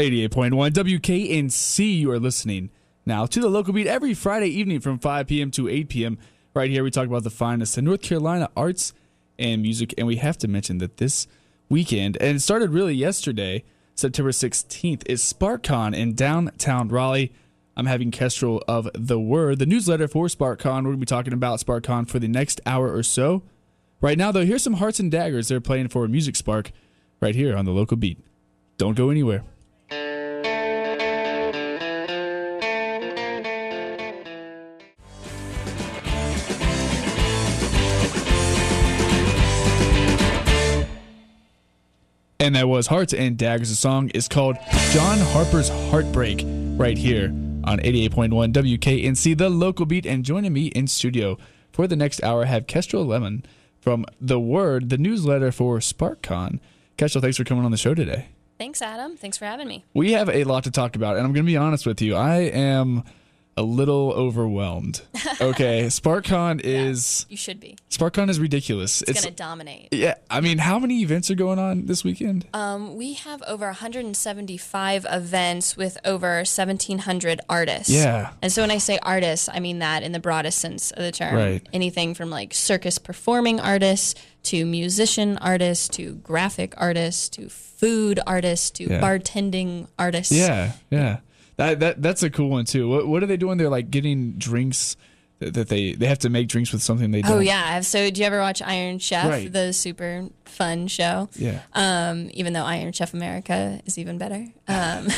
88.1 WKNC, you are listening now to the local beat every Friday evening from 5 p.m. to 8 p.m. Right here, we talk about the finest in North Carolina arts and music. And we have to mention that this weekend, and it started really yesterday, September 16th, is SparkCon in downtown Raleigh. I'm having Kestrel of the Word, the newsletter for SparkCon. We're going to be talking about SparkCon for the next hour or so. Right now, though, here's some Hearts and Daggers. They're playing for Music Spark right here on the local beat. Don't go anywhere. And that was Hearts and Daggers. The song is called John Harper's Heartbreak right here on 88.1 WKNC, the local beat. And joining me in studio for the next hour, I have Kestrel Lemon from The Word, the newsletter for SparkCon. Kestrel, thanks for coming on the show today. Thanks, Adam. Thanks for having me. We have a lot to talk about, and I'm going to be honest with you. I am a little overwhelmed. Okay, SparkCon is You should be. SparkCon is ridiculous. It's, gonna dominate. yeah. I mean, how many events are going on this weekend? Um, we have over 175 events with over 1,700 artists. Yeah. And so when I say artists, I mean that in the broadest sense of the term. Right. Anything from like circus performing artists to musician artists to graphic artists to food artists to Yeah. bartending artists. Yeah, yeah. That that that's a cool one too. What what are they doing? They're like getting drinks that, that they they have to make drinks with something they don't. Oh yeah. So do you ever watch Iron Chef, Right. the super fun show? Yeah. um, even though Iron Chef America is even better. Um,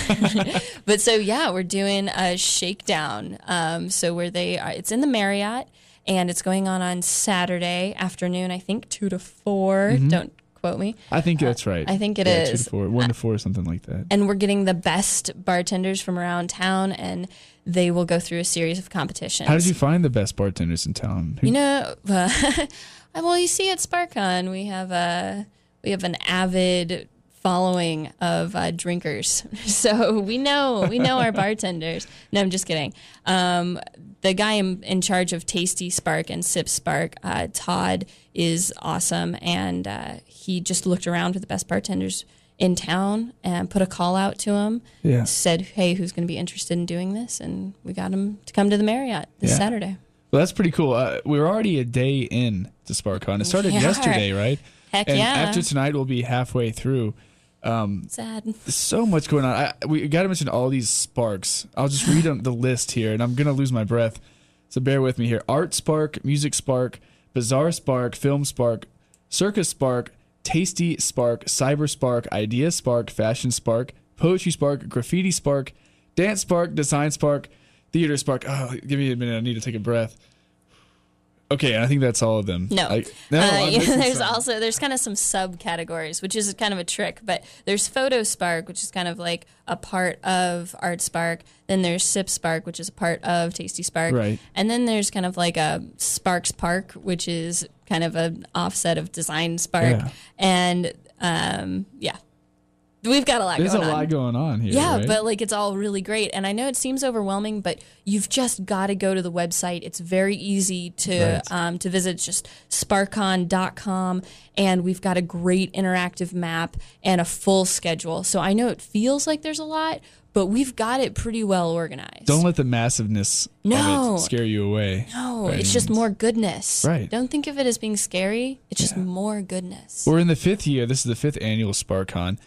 but so yeah, we're doing a shakedown. Um, so where they are, it's in the Marriott, and it's going on on Saturday afternoon. I think two to 4 Don't quote me. I think that's right. I think it it is is. two to four, one to four, something like that. And we're getting the best bartenders from around town, and they will go through a series of competitions. How did you find the best bartenders in town? Who- You know, uh, well, you see at SparkCon, we have a we have an avid following of uh, drinkers, so we know we know our bartenders. No, I'm just kidding. Um, the guy in, in charge of Tasty Spark and Sip Spark, uh, Todd, is awesome, and uh, he just looked around for the best bartenders in town and put a call out to him. Yeah. Said, "Hey, who's going to be interested in doing this?" And we got him to come to the Marriott this Yeah. Saturday. Well, that's pretty cool. Uh, we're already a day in to SparkCon. It started yesterday, right? Heck and yeah. after tonight, we'll be halfway through. Um, Sad. So much going on. I, we got to mention all these sparks. I'll just read them, the list here, and I'm gonna lose my breath. So bear with me here. Art Spark, Music Spark, Bazaar Spark, Film Spark, Circus Spark, Tasty Spark, Cyber Spark, Idea Spark, Fashion Spark, Poetry Spark, Graffiti Spark, Dance Spark, Design Spark, Theater Spark. Oh, give me a minute. I need to take a breath. Okay, I think that's all of them. No. I, no, Uh, yeah, there's some. also there's kind of some subcategories, which is kind of a trick. But there's Photo Spark, which is kind of like a part of Art Spark. Then there's Sip Spark, which is a part of Tasty Spark. Right. And then there's kind of like a Sparks Park, which is kind of an offset of Design Spark. Yeah. And um, yeah, we've got a lot There's a going on. lot going on here. Yeah, right? but like it's all really great. And I know it seems overwhelming, but you've just got to go to the website. It's very easy to Right. um, to visit. It's just sparkcon.com. And we've got a great interactive map and a full schedule. So I know it feels like there's a lot, but we've got it pretty well organized. Don't let the massiveness No. scare you away. no, it's just more goodness. Right. Don't think of it as being scary. It's just more goodness. We're in the fifth year. This is the fifth annual SparkCon.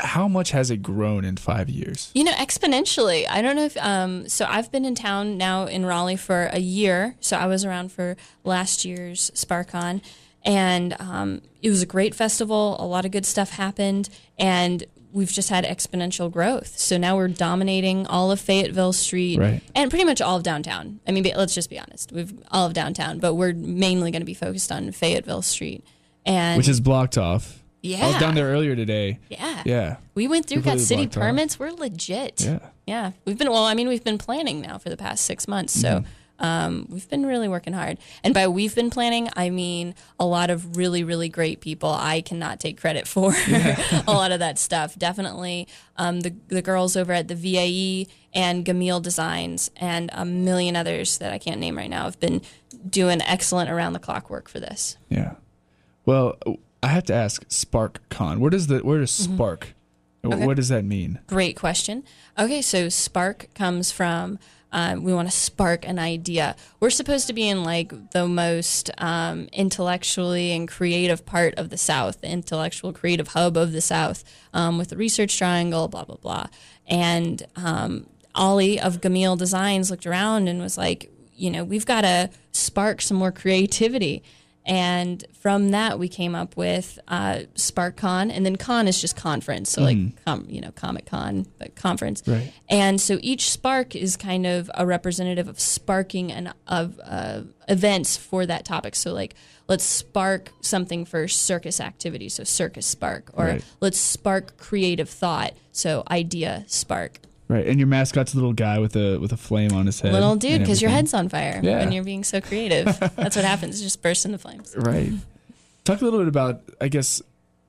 How much has it grown in five years? You know, exponentially. I don't know if um so I've been in town now in Raleigh for a year. So I was around for last year's SparkCon and um it was a great festival. A lot of good stuff happened and we've just had exponential growth. So now we're dominating all of Fayetteville Street Right. and pretty much all of downtown. I mean, let's just be honest. We've all of downtown, but we're mainly going to be focused on Fayetteville Street. And Which is blocked off. I was down there earlier today. Yeah. Yeah. We went through, got city permits. We're legit. Yeah. Yeah. We've been, well, I mean, we've been planning now for the past six months. So Mm-hmm. um, we've been really working hard. And by we've been planning, I mean a lot of really, really great people. I cannot take credit for a lot of that stuff. Definitely um, the, the girls over at the VAE and Gamil Designs and a million others that I can't name right now have been doing excellent around the clock work for this. Yeah. Well, I have to ask SparkCon. Where does the where does Mm-hmm. Spark What does that mean? Great question. Okay, so spark comes from um, we want to spark an idea. We're supposed to be in like the most um, intellectually and creative part of the South, the intellectual creative hub of the South, um, with the Research Triangle, blah blah blah. And um, Ollie of Gamil Designs looked around and was like, you know, we've got to spark some more creativity. And from that, we came up with uh, SparkCon, and then con is just conference, so like com, you know Comic Con, but conference. Right. And so each spark is kind of a representative of sparking and of uh, events for that topic. So like, let's spark something for circus activity, so circus spark, or Right. let's spark creative thought, so idea spark. Right, and your mascot's a little guy with a with a flame on his head. Little dude, because your head's on fire Yeah. when you're being so creative. That's what happens. It just bursts into flames. Right. Talk a little bit about, I guess,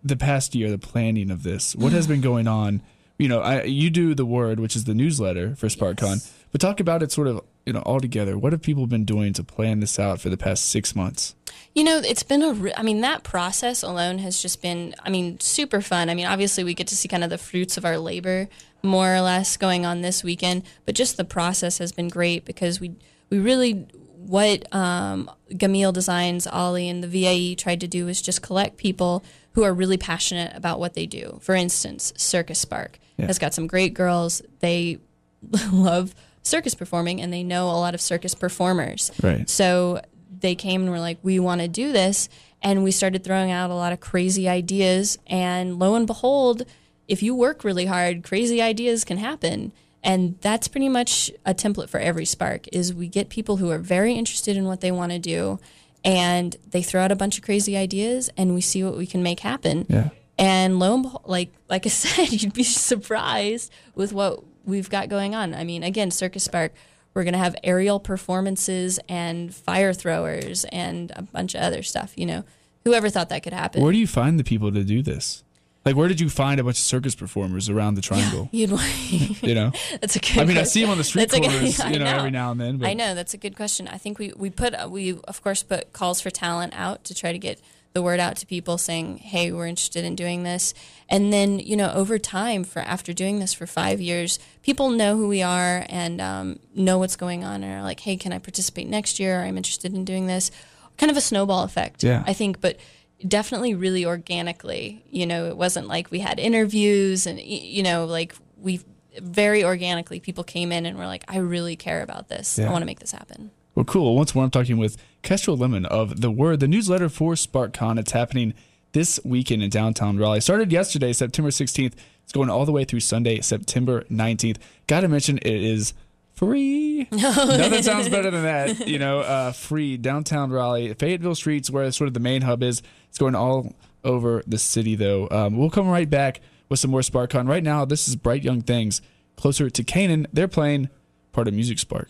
the past year, the planning of this. What has been going on? You know, I, you do the word, which is the newsletter for SparkCon, Yes. but talk about it sort of, you know, all together. What have people been doing to plan this out for the past six months? You know, it's been a, re- I mean, that process alone has just been, I mean, super fun. I mean, obviously, we get to see kind of the fruits of our labor more or less going on this weekend, but just the process has been great because we, we really, what um, Gamil Designs, Ollie, and the VAE tried to do is just collect people who are really passionate about what they do. For instance, Circus Spark Yeah. has got some great girls. They love circus performing and they know a lot of circus performers. Right. So they came and were like, we want to do this. And we started throwing out a lot of crazy ideas. And lo and behold, if you work really hard, crazy ideas can happen. And that's pretty much a template for every spark is we get people who are very interested in what they want to do and they throw out a bunch of crazy ideas and we see what we can make happen. Yeah. And lo and behold, like like I said, you'd be surprised with what we've got going on. I mean, again, Circus Spark, we're gonna have aerial performances and fire throwers and a bunch of other stuff. You know, whoever thought that could happen? Where do you find the people to do this? Like, where did you find a bunch of circus performers around the triangle? You'd. You know, that's a good. I mean, I see them on the street That's good- corners, I you know, every now and then. But I know that's a good question. I think we we put we of course put calls for talent out to try to get the word out to people saying, "Hey, we're interested in doing this." And then you know, over time, for after doing this for five years, people know who we are and um, know what's going on, and are like, "Hey, can I participate next year? I'm interested in doing this." Kind of a snowball effect, Yeah. I think, but definitely really organically. You know, it wasn't like we had interviews and you know, like we very organically people came in and were like, I really care about this. Yeah. I want to make this happen. Well, cool. Once more, I'm talking with Kestrel Lemon of The Word, the newsletter for SparkCon. It's happening this weekend in downtown Raleigh. Started yesterday, September 16th. It's going all the way through Sunday, September 19th. Got to mention it is free. Nothing sounds better than that. You know, uh, free downtown Raleigh, Fayetteville Streets, where sort of the main hub is. It's going all over the city, though. Um, we'll come right back with some more SparkCon. Right now, this is Bright Young Things. Closer to Canaan, they're playing part of Music Spark.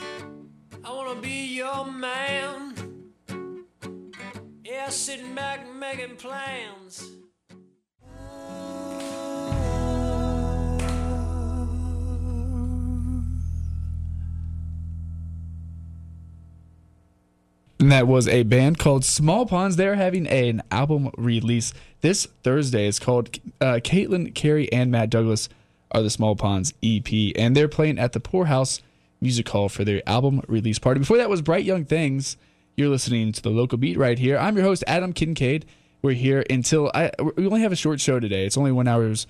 I wanna be your man. Yeah, sitting back making plans. And that was a band called Small Ponds. They're having a- an album release this Thursday. It's called uh, Caitlin, Carey, and Matt Douglas are the Small Ponds EP. And they're playing at the Pour House Music Hall for their album release party. Before that was Bright Young Things. You're listening to the local beat right here. I'm your host, Adam Kincaid. We're here until I. We only have a short show today. It's only one hours,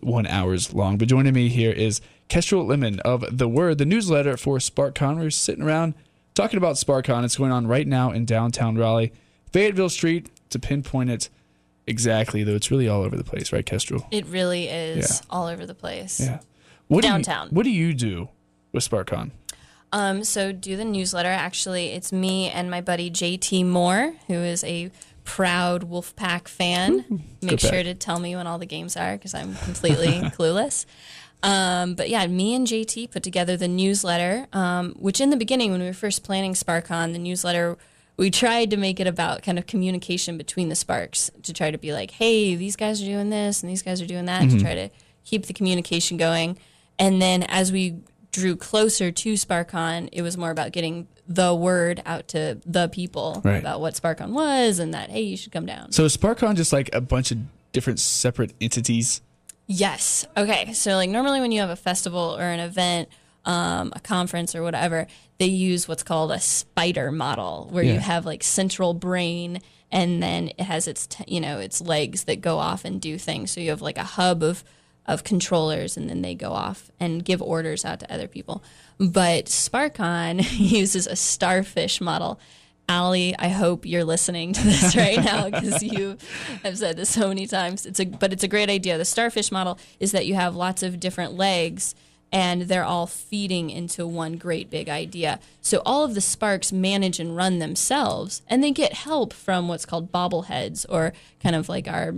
one hours long. But joining me here is Kestrel Lemon of The Word, the newsletter for SparkCon. We're sitting around talking about SparkCon. It's going on right now in downtown Raleigh, Fayetteville Street. To pinpoint it exactly, though, it's really all over the place, right, Kestrel? It really is Yeah. all over the place. Yeah. What Downtown. Do you, what do you do with SparkCon? Um, so do the newsletter. Actually, it's me and my buddy JT Moore, who is a proud Wolfpack fan. Make sure Pack. to tell me when all the games are because I'm completely clueless. Um, but yeah, me and JT put together the newsletter, um, which in the beginning, when we were first planning SparkCon, the newsletter, we tried to make it about kind of communication between the Sparks to try to be like, hey, these guys are doing this and these guys are doing that, Mm-hmm. to try to keep the communication going. And then as we drew closer to SparkCon, it was more about getting the word out to the people Right. about what SparkCon was and that, hey, you should come down. So is SparkCon just like a bunch of different separate entities? Yes. Okay. So like normally when you have a festival or an event, um, a conference or whatever, they use what's called a spider model, where Yeah. you have like central brain, and then it has its t- you know its legs that go off and do things. So you have like a hub of of controllers, and then they go off and give orders out to other people. But SparkCon uses a starfish model. Allie, I hope you're listening to this right now because you have said this so many times. It's a but it's a great idea. The starfish model is that you have lots of different legs and they're all feeding into one great big idea. So all of the sparks manage and run themselves and they get help from what's called bobbleheads or kind of like our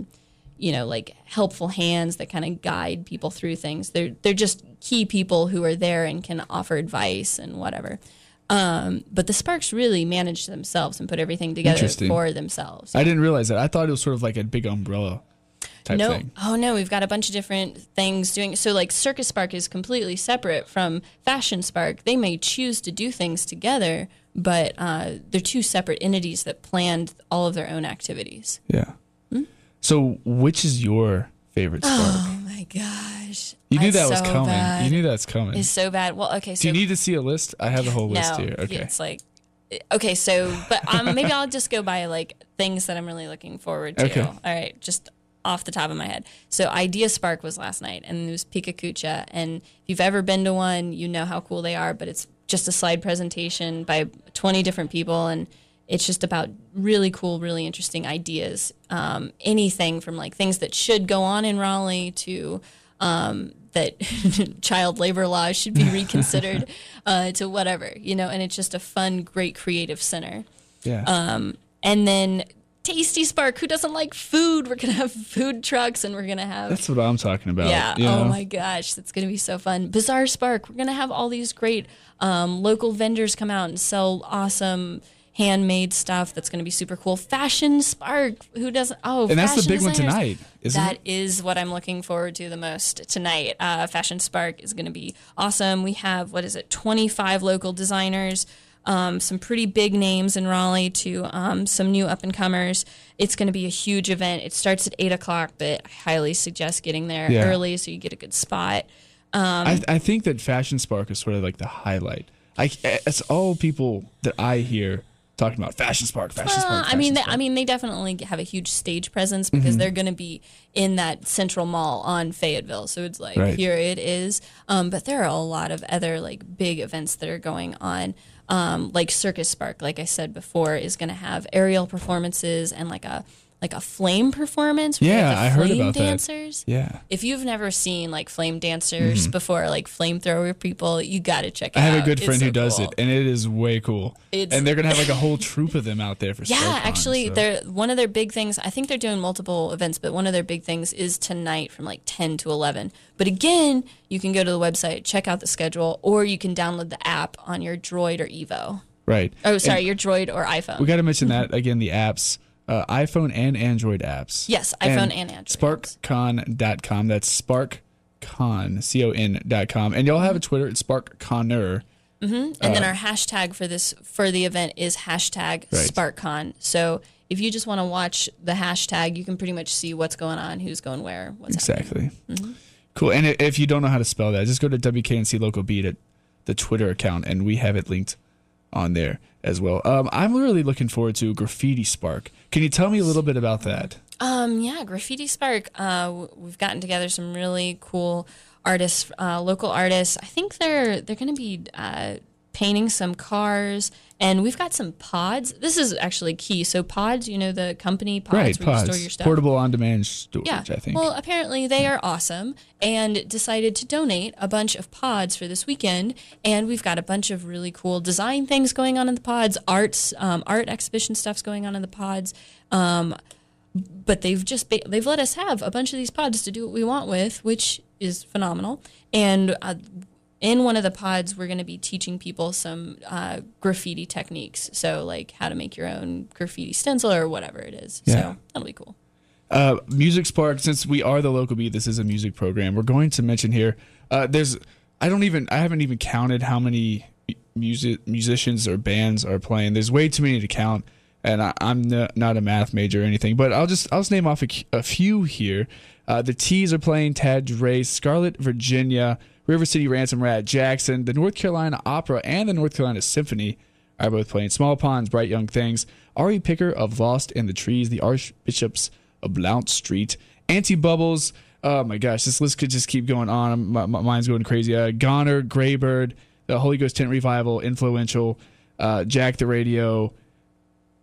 you know, like helpful hands that kind of guide people through things. They're they're just key people who are there and can offer advice and whatever. Um, but the Sparks really managed themselves and put everything together for themselves. I didn't realize that. I thought it was sort of like a big umbrella type no, thing. oh no, we've got a bunch of different things doing. So like Circus Spark is completely separate from Fashion Spark. They may choose to do things together, but uh, they're two separate entities that planned all of their own activities. Yeah. Hmm? So, which is your favorite spark? Oh my gosh, you knew that was so coming. bad. You knew that's coming. It's so bad. Well, okay, so Do you need to see a list? I have a whole list no, here. Okay. it's like okay, so but um, maybe I'll just go by like things that I'm really looking forward to. Okay. All right, just off the top of my head. So Idea Spark was last night, and it was PechaKucha. And if you've ever been to one, you know how cool they are. But it's just a slide presentation by 20 different people, and it's just about really cool, really interesting ideas. Um, anything from like things that should go on in Raleigh to um, that child labor laws should be reconsidered uh, to whatever, you know, and it's just a fun, great creative center. yeah. Um, and then Tasty Spark, who doesn't like food? We're going to have food trucks and we're going to have. that's what I'm talking about. yeah. you Oh my gosh. That's going to be so fun. Bazaar Spark, we're going to have all these great um, local vendors come out and sell awesome handmade stuff that's going to be super cool. Fashion Spark, who doesn't? Oh, And that's the big one tonight, isn't That it? is what I'm looking forward to the most tonight. Uh, Fashion Spark is going to be awesome. We have what is it, 25 local designers, um, some pretty big names in Raleigh to um, some new up and comers. It's going to be a huge event. It starts at eight o'clock, but I highly suggest getting there Yeah. early so you get a good spot. Um, I, I think that Fashion Spark is sort of like the highlight. I, it's all people that I hear talking about Fashion Spark, Fashion Well, Spark. Uh, I mean, Fashion they, I mean, they definitely have a huge stage presence Mm-hmm. because they're going to be in that central mall on Fayetteville. So it's like Right. here it is. Um, but there are a lot of other like big events that are going on. Um, like Circus Spark, like I said before, is going to have aerial performances and like a like a flame performance. Yeah, I heard about that. dancers. yeah. If you've never seen like flame dancers before, like flamethrower people, you got to check it Mm-hmm. I out. have a good It's friend so who does cool. it, and it is way cool. It's- and they're gonna have like a whole troop of them out there for Yeah, actually, so- they're one of their big things. I think they're doing multiple events, but one of their big things is tonight from like ten to eleven. But again, you can go to the website, check out the schedule, or you can download the app on your Droid or Evo. right. Oh, sorry, your Droid or iPhone. We got to mention that again. The apps, uh, iPhone and Android apps. Yes, iPhone and Android apps. SparkCon.com. That's SparkCon, C O N dot com. And y'all have a Twitter. It's SparkConner. Mm-hmm. and then uh, our hashtag for this for the event is hashtag Right. SparkCon. So if you just want to watch the hashtag, you can pretty much see what's going on, who's going where, what's. Exactly. Mm-hmm. Cool. And if you don't know how to spell that, just go to WKNC Local Beat at the Twitter account, and we have it linked on there as well. Um, I'm really looking forward to Graffiti Spark. Can you tell me a little bit about that? Um, yeah, Graffiti Spark. Uh, we've gotten together some really cool artists, uh, local artists. I think they're they're going to be uh, painting some cars, and we've got some pods. This is actually key. So pods, you know, the company pods right, where you store pods, your stuff. portable on-demand storage. Yeah. I think. Well, apparently they are awesome and decided to donate a bunch of pods for this weekend. And we've got a bunch of really cool design things going on in the pods, arts, um, art exhibition stuff's going on in the pods. Um, but they've just ba- they've let us have a bunch of these pods to do what we want with, which is phenomenal. And uh, in one of the pods, we're going to be teaching people some uh, graffiti techniques. So like how to make your own graffiti stencil or whatever it is. Yeah. So that'll be cool. Uh, Music Spark, since we are the local beat, this is a music program. We're going to mention here. Uh, there's, I don't even, I haven't even counted how many music musicians or bands are playing. There's way too many to count, and I, I'm n- not a math major or anything. But I'll just, I'll just name off a few here. Uh, the T's are playing Tad Dre, Scarlet, Virginia, River City Ransom Rat, Jackson, the North Carolina Opera, and the North Carolina Symphony are both playing Small Ponds, Bright Young Things, Ari Picker of Lost in the Trees, the Archbishops of Blount Street, Anti Bubbles. Oh my gosh, this list could just keep going on. My, my mind's going crazy. Uh, Goner, Graybird, the Holy Ghost Tent Revival, Influential, uh, Jack the Radio.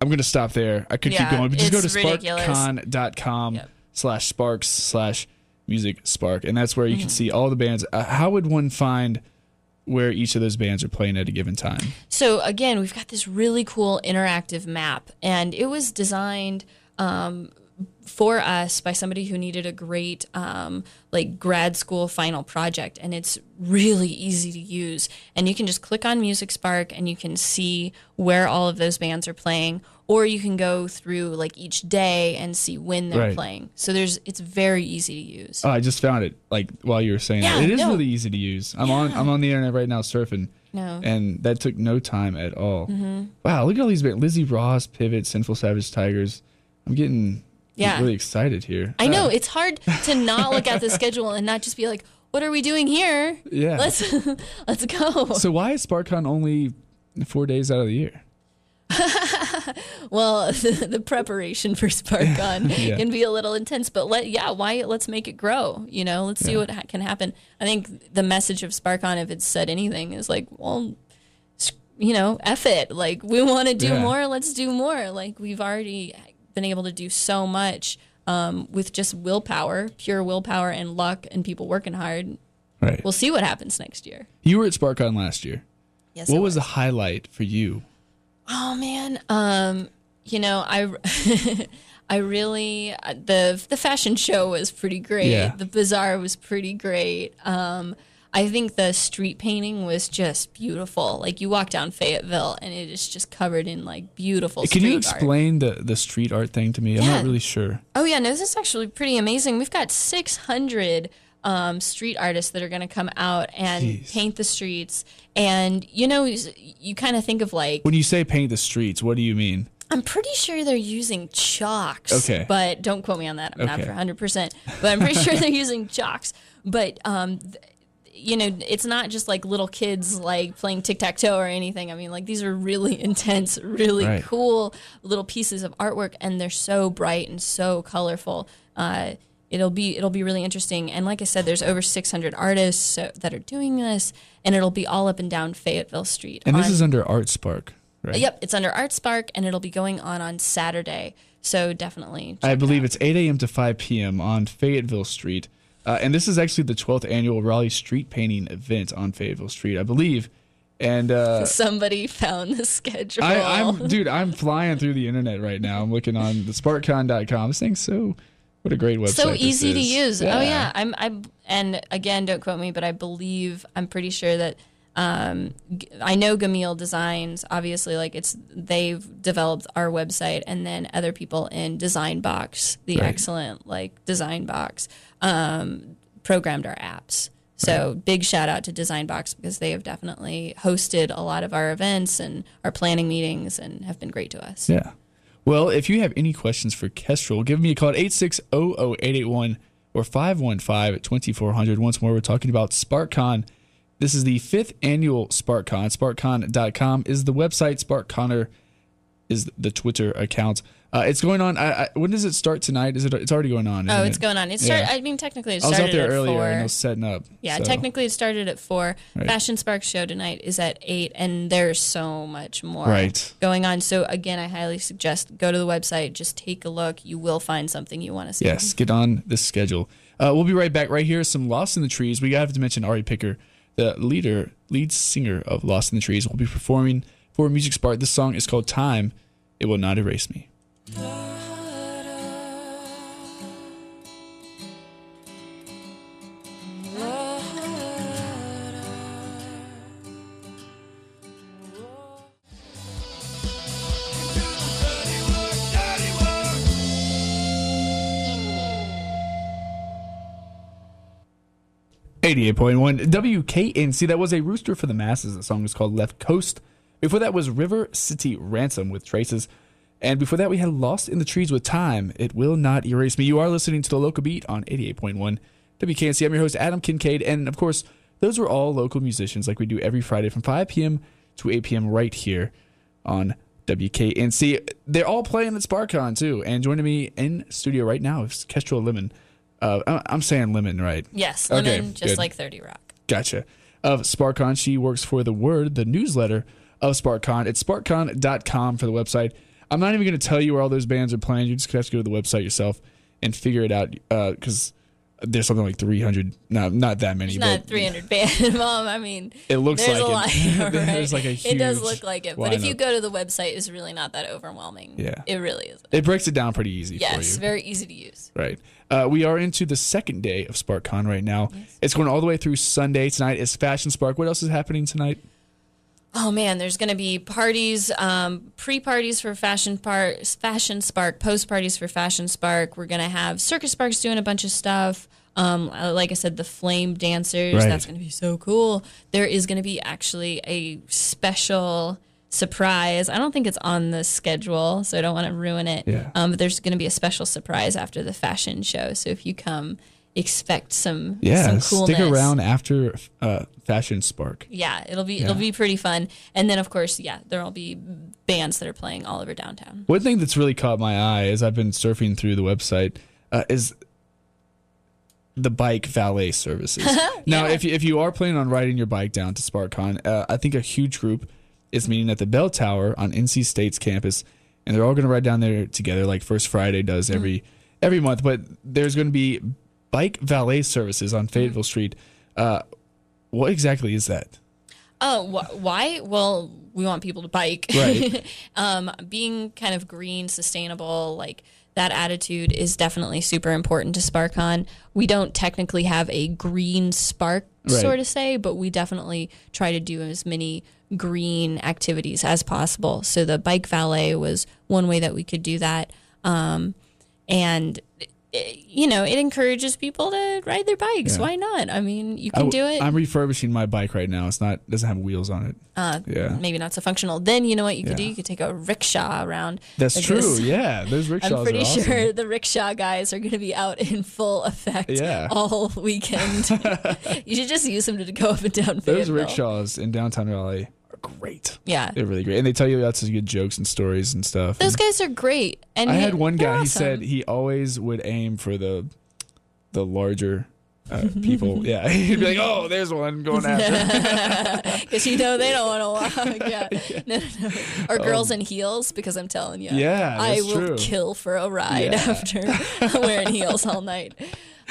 I'm going to stop there. I could keep going, but just go to ridiculous. sparkcon.com Yep. Slash sparks slash music spark. And that's where you Mm-hmm. can see all the bands. Uh, how would one find where each of those bands are playing at a given time? So again, we've got this really cool interactive map, and it was designed um, for us by somebody who needed a great um, like grad school final project, and it's really easy to use. And you can just click on Music Spark, and you can see where all of those bands are playing, or you can go through like each day and see when they're Right. playing. So there's it's very easy to use. Oh, I just found it like while you were saying Yeah, that. It is no. really easy to use. I'm on I'm on the internet right now surfing. No. And that took no time at all. Mm-hmm. Wow, look at all these bands. Lizzie Ross, Pivot, Sinful Savage Tigers. I'm getting Yeah. really excited here. I know Uh, it's hard to not look at the schedule and not just be like, "What are we doing here? Yeah. let's let's go." so why is SparkCon only four days out of the year? Well, the, preparation for SparkCon Yeah. can be a little intense, but let yeah, why? Let's make it grow. You know, let's see what ha- can happen. I think the message of SparkCon, if it's said anything, is like, well, you know, F it. Like we want to do Yeah. more. Let's do more. Like we've already been able to do so much um, with just willpower, pure willpower and luck, and people working hard. Right. We'll see what happens next year. you were at SparkCon last year. Yes. What it was the highlight for you? Oh man, um, you know, I, I really uh, the the fashion show was pretty great. Yeah. The bazaar was pretty great. Um, I think the street painting was just beautiful. Like you walk down Fayetteville and it is just covered in like beautiful. Can you street art. explain the the street art thing to me? I'm not really sure. Oh yeah, no, this is actually pretty amazing. We've got 600 um, street artists that are going to come out and Jeez. paint the streets. And you know, you kind of think of like When you say paint the streets, what do you mean? I'm pretty sure they're using chalks. Okay. But don't quote me on that. I'm not for 100%. But I'm pretty sure they're using chalks. But, um, th- you know, it's not just like little kids like playing tic tac toe or anything. I mean, like these are really intense, really Right. cool little pieces of artwork, and they're so bright and so colorful. Uh, it'll be it'll be really interesting. And like I said, there's over 600 artists so, that are doing this, and it'll be all up and down Fayetteville Street. And this is under Art Spark, right? Yep, it's under Art Spark, and it'll be going on on Saturday. So definitely, I it believe out. it's 8 a.m. to 5 p.m. on Fayetteville Street. Uh, and this is actually the 12th annual Raleigh Street Painting event on Fayetteville Street, I believe. And uh, somebody found the schedule. I, I'm, dude, I'm flying through the internet right now. I'm looking on the sparkcon.com. This thing's so, what a great website. so easy to use. Oh yeah, I'm. I and again, don't quote me, but I believe I'm pretty sure that. Um, I know Gamil Designs. Obviously, like it's they've developed our website, and then other people in Design Box, the Right. excellent like Design Box, um, programmed our apps. So big shout out to Design Box because they have definitely hosted a lot of our events and our planning meetings and have been great to us. Yeah. Well, if you have any questions for Kestrel, give me a call at 860-0881 or 515-2400. Once more, we're talking about SparkCon. This is the fifth annual SparkCon. SparkCon.com is the website. SparkConner is the Twitter account. Uh, it's going on. I, I, when does it start tonight? Is it? It's already going on. Oh, it's it? going on. It started. Yeah. I mean, technically, it started. I was out there at earlier four. and I was setting up. Yeah, so- technically it started at four. Right. Fashion Spark show tonight is at eight, and there's so much more Right. going on. So again, I highly suggest go to the website, just take a look. You will find something you want to see. Yes, get on the schedule. Uh, we'll be right back. Right here, some Lost in the Trees. We have to mention Ari Picker, the leader, lead singer of Lost in the Trees, will be performing for Music Spark. This song is called Time. It will not erase me. Eighty-eight point one WKNC. That was a rooster for the masses. The song is called Left Coast. Before that was River City Ransom with Traces. And before that, we had Lost in the Trees with Time. It Will Not Erase Me. You are listening to the local beat on 88.1 WKNC. I'm your host, Adam Kincaid. And of course, those were all local musicians like we do every Friday from 5 p.m. to 8 p.m. right here on WKNC. They're all playing at SparkCon too. And joining me in studio right now is Kestrel Lemon. Uh, I'm saying Lemon, right? Yes, Okay, lemon, just good. like 30 Rock. Gotcha. Of SparkCon, she works for The Word, the newsletter of SparkCon. It's sparkcon.com for the website. I'm not even going to tell you where all those bands are playing. You're just going to have to go to the website yourself and figure it out because there's something like 300. No, not that many. It's but not 300 band, Mom. I mean, It looks there's like a lot. it. right? There's like a It does look like it, but if you go to the website, it's really not that overwhelming. Yeah. it really is. It breaks it down pretty easy for Yes, you. very easy to use. Right. Uh, we are into the second day of SparkCon right now. It's going all the way through Sunday. Tonight is Fashion Spark. What else is happening tonight? Oh man, there's going to be parties, um, pre-parties for Fashion Park, Fashion Spark, post-parties for Fashion Spark. We're going to have Circus Sparks doing a bunch of stuff. Um, uh, like I said, the Flame Dancers. Right. That's going to be so cool. There is going to be actually a special surprise. I don't think it's on the schedule, so I don't want to ruin it. Yeah. Um, but there's going to be a special surprise after the fashion show. So if you come, expect some Yeah, some coolness. stick around after uh, Fashion Spark. Yeah, it'll be Yeah. it'll be pretty fun. And then of course, yeah, there'll be bands that are playing all over downtown. One thing that's really caught my eye as I've been surfing through the website uh, is the bike valet services. Now, Yeah. if you, if you are planning on riding your bike down to SparkCon, uh, I think a huge group is meeting at the Bell Tower on NC State's campus, and they're all going to ride down there together, like First Friday does every every month. But there's going to be bike valet services on Fayetteville Street. Uh, what exactly is that? Oh, wh- why? Well, we want people to bike. Right. um, being kind of green, sustainable, like that attitude is definitely super important to SparkCon. We don't technically have a green spark, Right. sort of say, but we definitely try to do as many green activities as possible. So the bike valet was one way that we could do that. Um, and it, you know, it encourages people to ride their bikes. Yeah. Why not? I mean, you can w- do it. I'm refurbishing my bike right now. It's not doesn't have wheels on it. uh, Yeah. maybe not so functional. Then you know what you could do? You could take a rickshaw around. That's like true. this. Yeah, those rickshaws I'm pretty awesome. sure the rickshaw guys are going to be out in full effect Yeah. all weekend. you should just use them to go up and down. Those Fayetteville. rickshaws in downtown Raleigh are great. Yeah, They're really great, and they tell you lots of good jokes and stories and stuff. those And guys are great. And I he- had one guy. He said he always would aim for the the larger uh, people. yeah, he'd be like, "Oh, there's one going after." because you know they don't want to walk. Yeah, no, no, no. Or girls in heels because I'm telling you, Um, Yeah, I will true. kill for a ride Yeah. after wearing heels all night.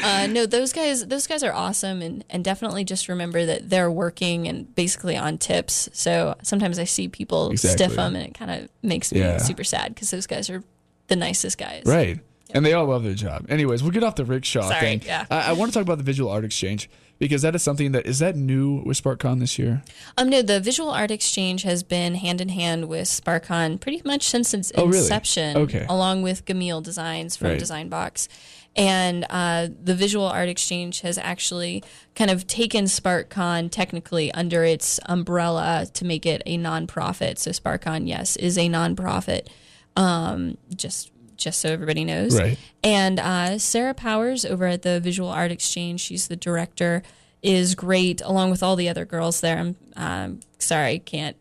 Uh, no, those guys, those guys are awesome, and and definitely just remember that they're working and basically on tips. So sometimes I see people Exactly. stiff them, and it kind of makes me Yeah. super sad because those guys are the nicest guys. right, and they all love their job. Anyways, we'll get off the rickshaw Sorry, thing. yeah. I, I want to talk about the visual art exchange because that is something that is that new with SparkCon this year. Um, no, the Visual Art Exchange has been hand in hand with SparkCon pretty much since its Oh, really? inception, Okay. along with Gamil Designs from Right. Design Box. And uh, the Visual Art Exchange has actually kind of taken SparkCon technically under its umbrella to make it a nonprofit. So SparkCon, yes, is a nonprofit. Um, just just so everybody knows. Right. And uh, Sarah Powers over at the Visual Art Exchange, she's the director, is great along with all the other girls there. I'm um, sorry, I can't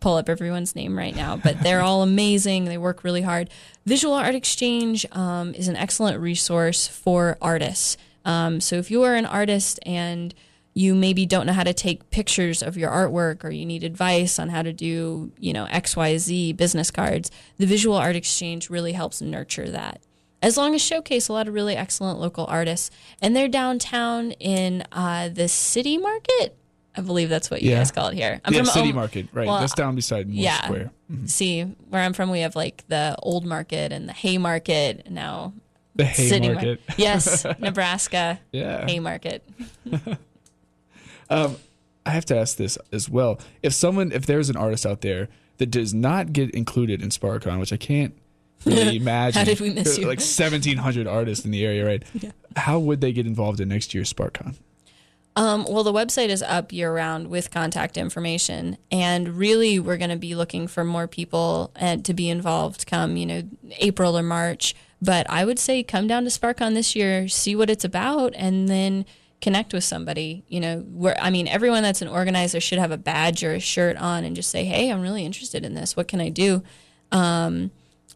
pull up everyone's name right now, but they're all amazing. They work really hard. Visual Art Exchange um, is an excellent resource for artists. Um, so if you are an artist and you maybe don't know how to take pictures of your artwork or you need advice on how to do, you know, XYZ business cards, the Visual Art Exchange really helps nurture that. As long as showcase a lot of really excellent local artists. And they're downtown in uh, the city market. I believe that's what you Yeah. guys call it here. I'm yeah, from City Om- Market. Right, well, that's down beside Moore yeah. Square. Mm-hmm. See, where I'm from, we have like the old market and the hay market. and Now, The Hay city Market. yes, Nebraska Yeah. hay market. Um, I have to ask this as well. If someone, if there's an artist out there that does not get included in SparkCon, which I can't really imagine. did we miss you? Like 1,700 artists in the area, right? Yeah. How would they get involved in next year's SparkCon? Um, well, the website is up year round with contact information, and really, we're going to be looking for more people and to be involved come you know April or March. But I would say come down to SparkCon this year, see what it's about, and then connect with somebody. You know, where I mean, everyone that's an organizer should have a badge or a shirt on, and just say, "Hey, I'm really interested in this. What can I do?" Um,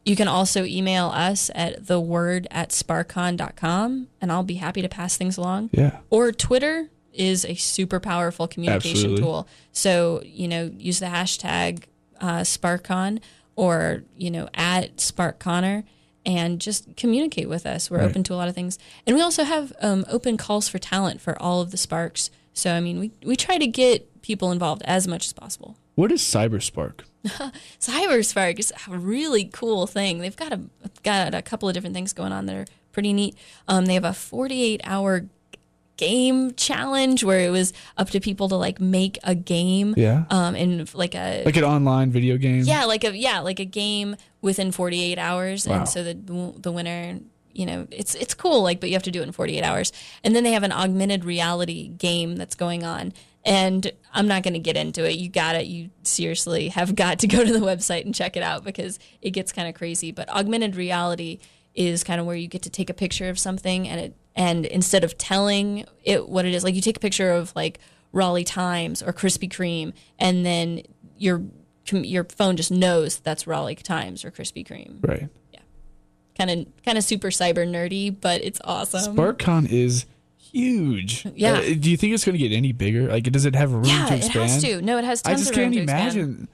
you can also email us at the word at sparkcon.com and I'll be happy to pass things along. Yeah. Or Twitter is a super powerful communication Absolutely. tool. So, you know, use the hashtag uh, SparkCon or, you know, at SparkConnor and just communicate with us. We're Right. open to a lot of things. And we also have um, open calls for talent for all of the Sparks. So, I mean, we, we try to get people involved as much as possible. What is CyberSpark? CyberSpark is a really cool thing. They've got a got a couple of different things going on that are pretty neat. Um, they have a 48 hour game challenge where it was up to people to like make a game. Yeah. Um, in like a Like an online video game? yeah, like a yeah, like a game within 48 hours, Wow. and so the the winner, you know, it's it's cool. Like, but you have to do it in 48 hours, and then they have an augmented reality game that's going on. And I'm not going to get into it. You got it. You seriously have got to go to the website and check it out because it gets kind of crazy. But augmented reality is kind of where you get to take a picture of something and it and instead of telling it what it is, like you take a picture of like Raleigh Times or Krispy Kreme, and then your your phone just knows that's Raleigh Times or Krispy Kreme. Right. Yeah. Kind of kind of super cyber nerdy, but it's awesome. SparkCon is huge. Yeah. Uh, do you think it's going to get any bigger? Like, does it have room yeah, to it expand? has to. No, it has I just can't imagine.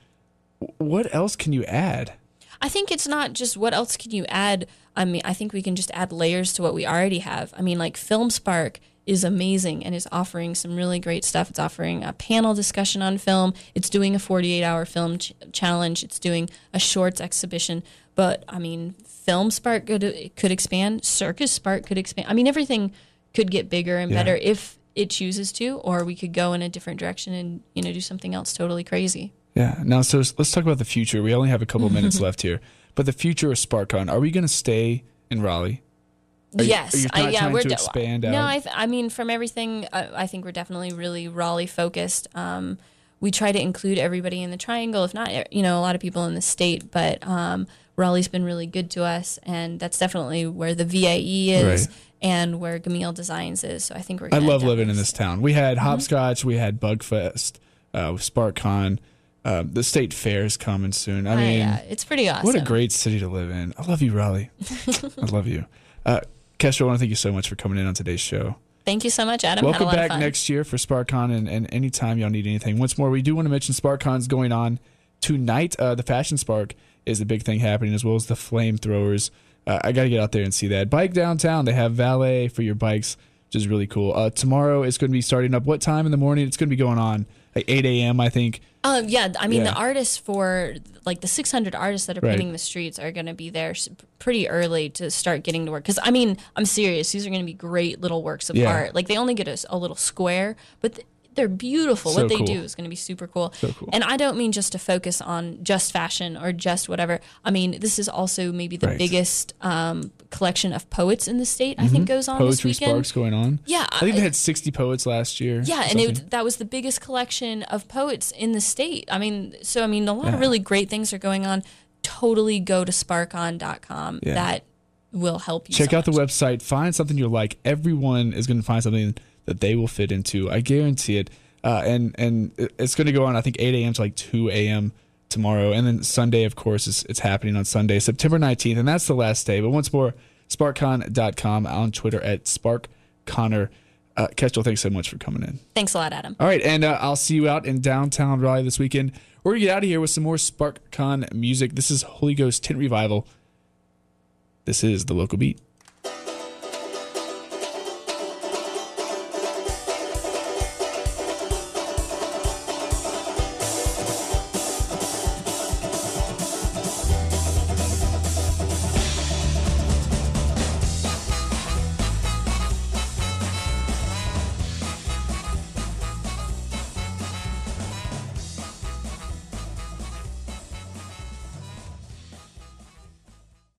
What else can you add? I think it's not just what else can you add. I mean, I think we can just add layers to what we already have. I mean, like Film Spark is amazing and is offering some really great stuff. It's offering a panel discussion on film. It's doing a 48 hour film ch- challenge. It's doing a shorts exhibition. But I mean, Film Spark could could expand. Circus Spark could expand. I mean, everything could get bigger and Yeah. better if it chooses to, or we could go in a different direction and you know do something else totally crazy. Yeah. Now, so let's talk about the future. We only have a couple minutes left here, but the future of SparkCon. Are we going to stay in Raleigh? Are you- yes, are you I, yeah, trying we're to de- expand No, out? I, th- I mean, from everything, I, I think we're definitely really Raleigh focused. Um, we try to include everybody in the triangle, if not, you know, a lot of people in the state, but um, Raleigh's been really good to us, and that's definitely where the VAE is Right. and where Gamil Designs is. So I think we're. I love living in this town. We had Mm-hmm. Hopscotch, we had Bugfest, uh, SparkCon. Uh, the state fair is coming soon. I stay. mean, yeah, it's pretty awesome. what a great city to live in. I love you, Raleigh. I love you. Uh, Kesha, I want to thank you so much for coming in on today's show. Thank you so much, Adam. Welcome back next year for SparkCon, and, and anytime y'all need anything. Once more, we do want to mention SparkCon's going on tonight. Uh, the Fashion Spark is a big thing happening, as well as the flamethrowers. Uh, I got to get out there and see that. Bike downtown, they have valet for your bikes, which is really cool. Uh, tomorrow it's going to be starting up. What time in the morning? It's going to be going on like 8 a.m. I think. Um, yeah, I mean Yeah. the artists for like the 600 artists that are Right. painting the streets are going to be there pretty early to start getting to work. Because I mean, I'm serious; these are going to be great little works of Yeah. art. Like they only get a little square, but th- they're beautiful. So what they cool. do is going to be super cool. So cool. And I don't mean just to focus on just fashion or just whatever. I mean, this is also maybe the Right. biggest um, collection of poets in the state. I think goes on this weekend. Sparks going on. Yeah, I think they had 60 poets last year. yeah, and it, that was the biggest collection of poets in the state. I mean, so I mean, a lot Yeah. of really great things are going on. Totally go to sparkcon.com. Yeah. That will help you. Check so out the website. Find something you like. Everyone is going to find something that they will fit into. I guarantee it. Uh, and and it's going to go on. I think 8 a.m. to like 2 a.m. tomorrow, and then Sunday, of course, is it's happening on Sunday, September 19th, and that's the last day. But once more, SparkCon.com on Twitter at SparkConnor. Uh, Kestrel, thanks so much for coming in. Thanks a lot, Adam. All right, and uh, I'll see you out in downtown Raleigh this weekend. We're gonna get out of here with some more SparkCon music. This is Holy Ghost Tent Revival. This is the local beat.